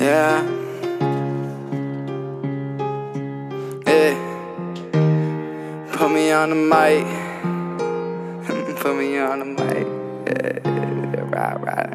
Yeah. Yeah. Put me on the mic. Put me on the mic. Yeah. Right, right,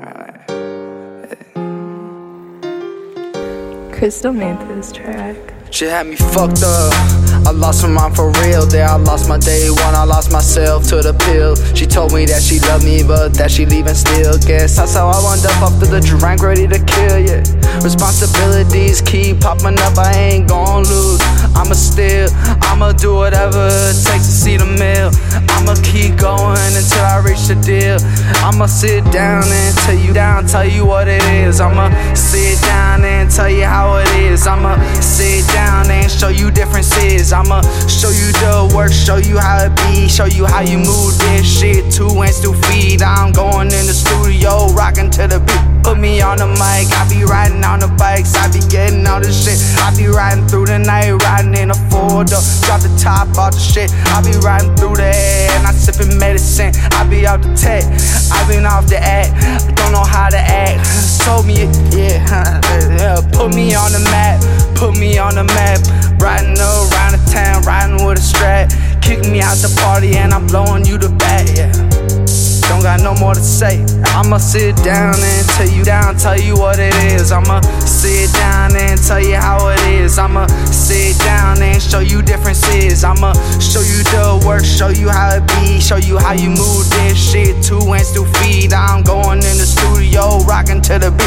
right. Crystal made this track. She had me fucked up. I lost my mind for real. There, I lost my day one. I lost myself to the pill. She told me that she loved me, but that she leaving still. Guess that's how I wound up after the drink, ready to kill. Yeah, responsibilities keep popping up. I ain't gon' lose. I'ma steal. I'ma do whatever it takes to see the meal. I'ma keep going until I reach the deal. I'ma sit down and tell you down, tell you what it is. I'ma sit down and tell you how it is. I'ma sit down show you differences. I'ma show you the work, show you how it be, show you how you move this shit. Two hands, two feet. I'm going in the studio, rocking to the beat. Put me on the mic, I be riding on the bikes, I be getting all this shit. I be riding through the night, riding in a four door, drop the top off the shit. I be riding through the air, I sipping medicine. I be off the tech, I been off the act, don't know how to act. Told me, yeah, yeah, put me on the map, put me on the map. Riding around the town, riding with a strap. Kick me out the party, and I'm blowing you the back, yeah. Don't got no more to say. I'ma sit down and tell you down, tell you what it is. I'ma sit down and tell you how it is. I'ma sit down and show you differences. I'ma show you the work, show you how it be, show you how you move this shit. Two hands, two feet. I'm going in the studio, rocking to the beat.